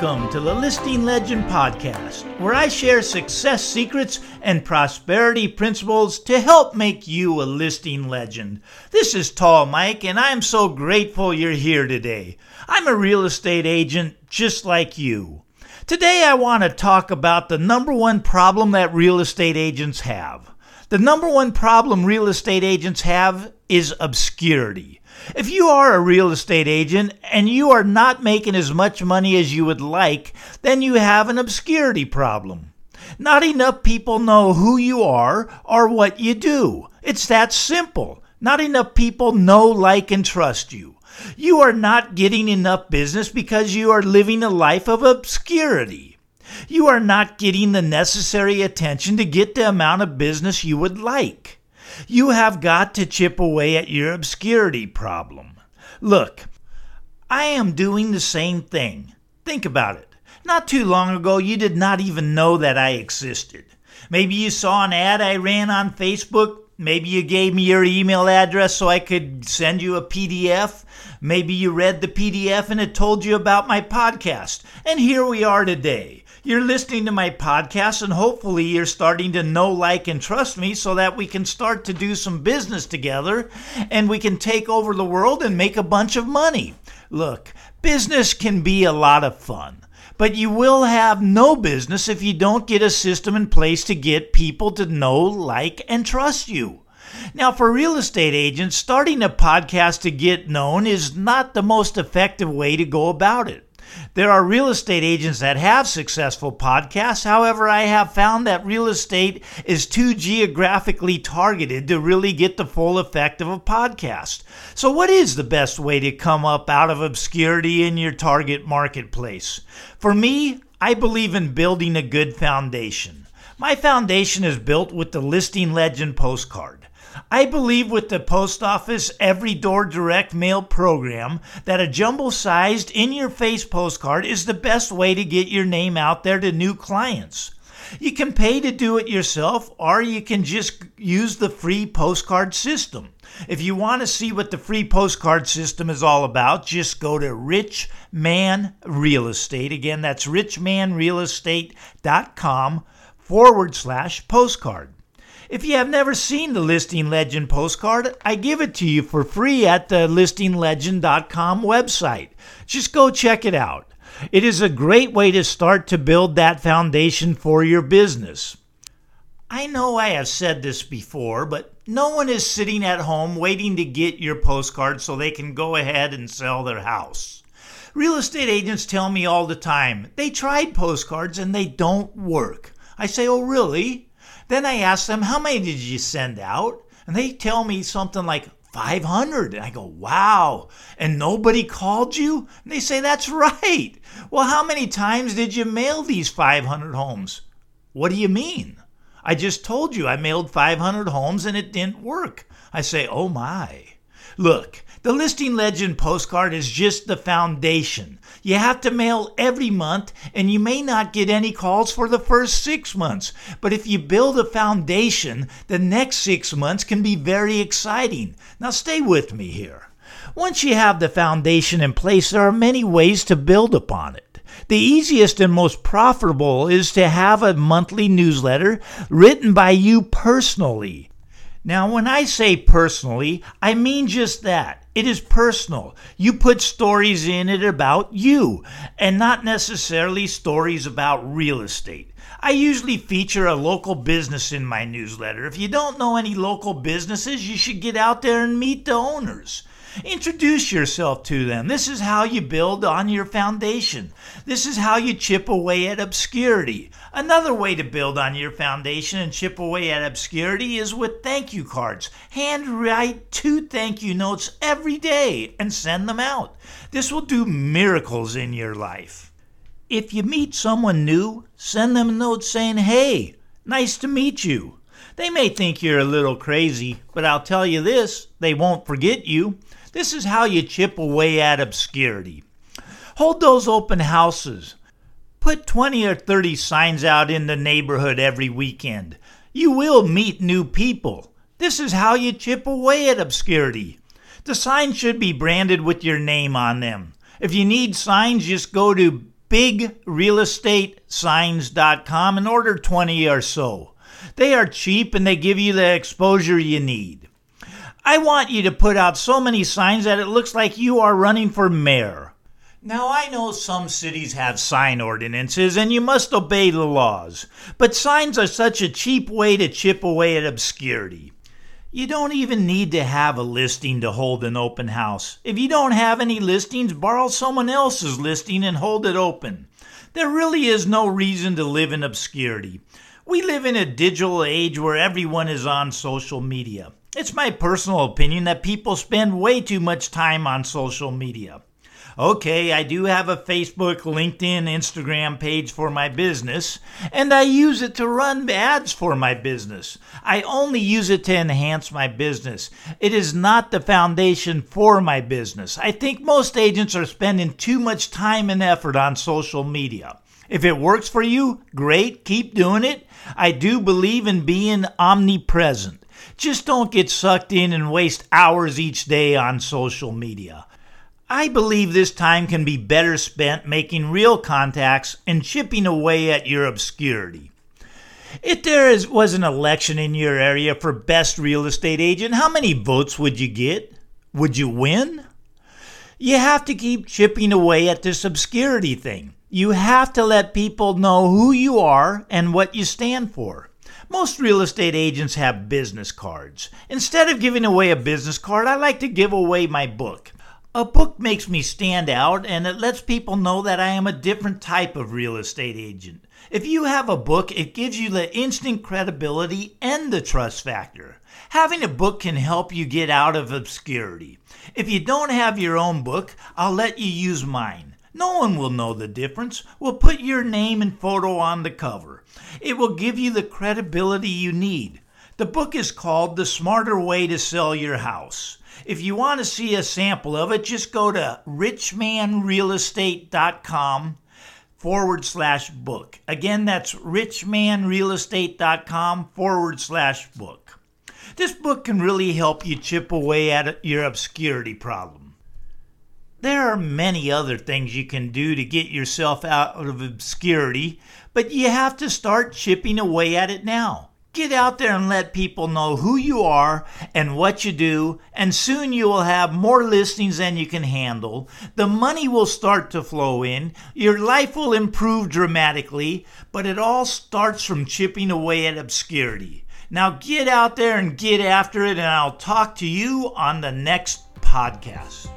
Welcome to the Listing Legend Podcast, where I share success secrets and prosperity principles to help make you a listing legend. This is Tall Mike, and I'm so grateful you're here today. I'm a real estate agent just like you. Today, I want to talk about the number one problem that real estate agents have. The number one problem real estate agents have is obscurity. If you are a real estate agent and you are not making as much money as you would like, then you have an obscurity problem. Not enough people know who you are or what you do. It's that simple. Not enough people know, like, and trust you. You are not getting enough business because you are living a life of obscurity. You are not getting the necessary attention to get the amount of business you would like. You have got to chip away at your obscurity problem. Look, I am doing the same thing. Think about it. Not too long ago, you did not even know that I existed. Maybe you saw an ad I ran on Facebook. Maybe you gave me your email address so I could send you a PDF. Maybe you read the PDF and it told you about my podcast. And here we are today. You're listening to my podcast, and hopefully, you're starting to know, like, and trust me so that we can start to do some business together and we can take over the world and make a bunch of money. Look, business can be a lot of fun. But you will have no business if you don't get a system in place to get people to know, like, and trust you. Now, for real estate agents, starting a podcast to get known is not the most effective way to go about it. There are real estate agents that have successful podcasts. However, I have found that real estate is too geographically targeted to really get the full effect of a podcast. So, what is the best way to come up out of obscurity in your target marketplace? For me, I believe in building a good foundation. My foundation is built with the Listing Legend postcard. I believe with the post office every door direct mail program that a jumbo sized in your face postcard is the best way to get your name out there to new clients. You can pay to do it yourself or you can just use the free postcard system. If you want to see what the free postcard system is all about, just go to Rich Man Real Estate. Again, that's richmanrealestate.com forward slash postcard. If you have never seen the Listing Legend postcard, I give it to you for free at the listinglegend.com website. Just go check it out. It is a great way to start to build that foundation for your business. I know I have said this before, but no one is sitting at home waiting to get your postcard so they can go ahead and sell their house. Real estate agents tell me all the time they tried postcards and they don't work. I say, Oh, really? Then I ask them, How many did you send out? And they tell me something like 500. And I go, Wow. And nobody called you? And they say, That's right. Well, how many times did you mail these 500 homes? What do you mean? I just told you I mailed 500 homes and it didn't work. I say, Oh my. Look, the Listing Legend postcard is just the foundation. You have to mail every month, and you may not get any calls for the first six months. But if you build a foundation, the next six months can be very exciting. Now, stay with me here. Once you have the foundation in place, there are many ways to build upon it. The easiest and most profitable is to have a monthly newsletter written by you personally. Now, when I say personally, I mean just that. It is personal. You put stories in it about you and not necessarily stories about real estate. I usually feature a local business in my newsletter. If you don't know any local businesses, you should get out there and meet the owners. Introduce yourself to them. This is how you build on your foundation. This is how you chip away at obscurity. Another way to build on your foundation and chip away at obscurity is with thank you cards. Handwrite two thank you notes every day and send them out. This will do miracles in your life. If you meet someone new, send them a note saying, Hey, nice to meet you. They may think you're a little crazy, but I'll tell you this they won't forget you. This is how you chip away at obscurity. Hold those open houses. Put 20 or 30 signs out in the neighborhood every weekend. You will meet new people. This is how you chip away at obscurity. The signs should be branded with your name on them. If you need signs, just go to bigrealestatesigns.com and order 20 or so. They are cheap and they give you the exposure you need. I want you to put out so many signs that it looks like you are running for mayor. Now, I know some cities have sign ordinances and you must obey the laws, but signs are such a cheap way to chip away at obscurity. You don't even need to have a listing to hold an open house. If you don't have any listings, borrow someone else's listing and hold it open. There really is no reason to live in obscurity. We live in a digital age where everyone is on social media. It's my personal opinion that people spend way too much time on social media. Okay, I do have a Facebook, LinkedIn, Instagram page for my business, and I use it to run ads for my business. I only use it to enhance my business. It is not the foundation for my business. I think most agents are spending too much time and effort on social media. If it works for you, great, keep doing it. I do believe in being omnipresent. Just don't get sucked in and waste hours each day on social media. I believe this time can be better spent making real contacts and chipping away at your obscurity. If there is, was an election in your area for best real estate agent, how many votes would you get? Would you win? You have to keep chipping away at this obscurity thing. You have to let people know who you are and what you stand for. Most real estate agents have business cards. Instead of giving away a business card, I like to give away my book. A book makes me stand out and it lets people know that I am a different type of real estate agent. If you have a book, it gives you the instant credibility and the trust factor. Having a book can help you get out of obscurity. If you don't have your own book, I'll let you use mine. No one will know the difference. We'll put your name and photo on the cover. It will give you the credibility you need. The book is called The Smarter Way to Sell Your House. If you want to see a sample of it, just go to richmanrealestate.com forward slash book. Again, that's richmanrealestate.com forward slash book. This book can really help you chip away at your obscurity problem. There are many other things you can do to get yourself out of obscurity, but you have to start chipping away at it now. Get out there and let people know who you are and what you do, and soon you will have more listings than you can handle. The money will start to flow in, your life will improve dramatically, but it all starts from chipping away at obscurity. Now get out there and get after it, and I'll talk to you on the next podcast.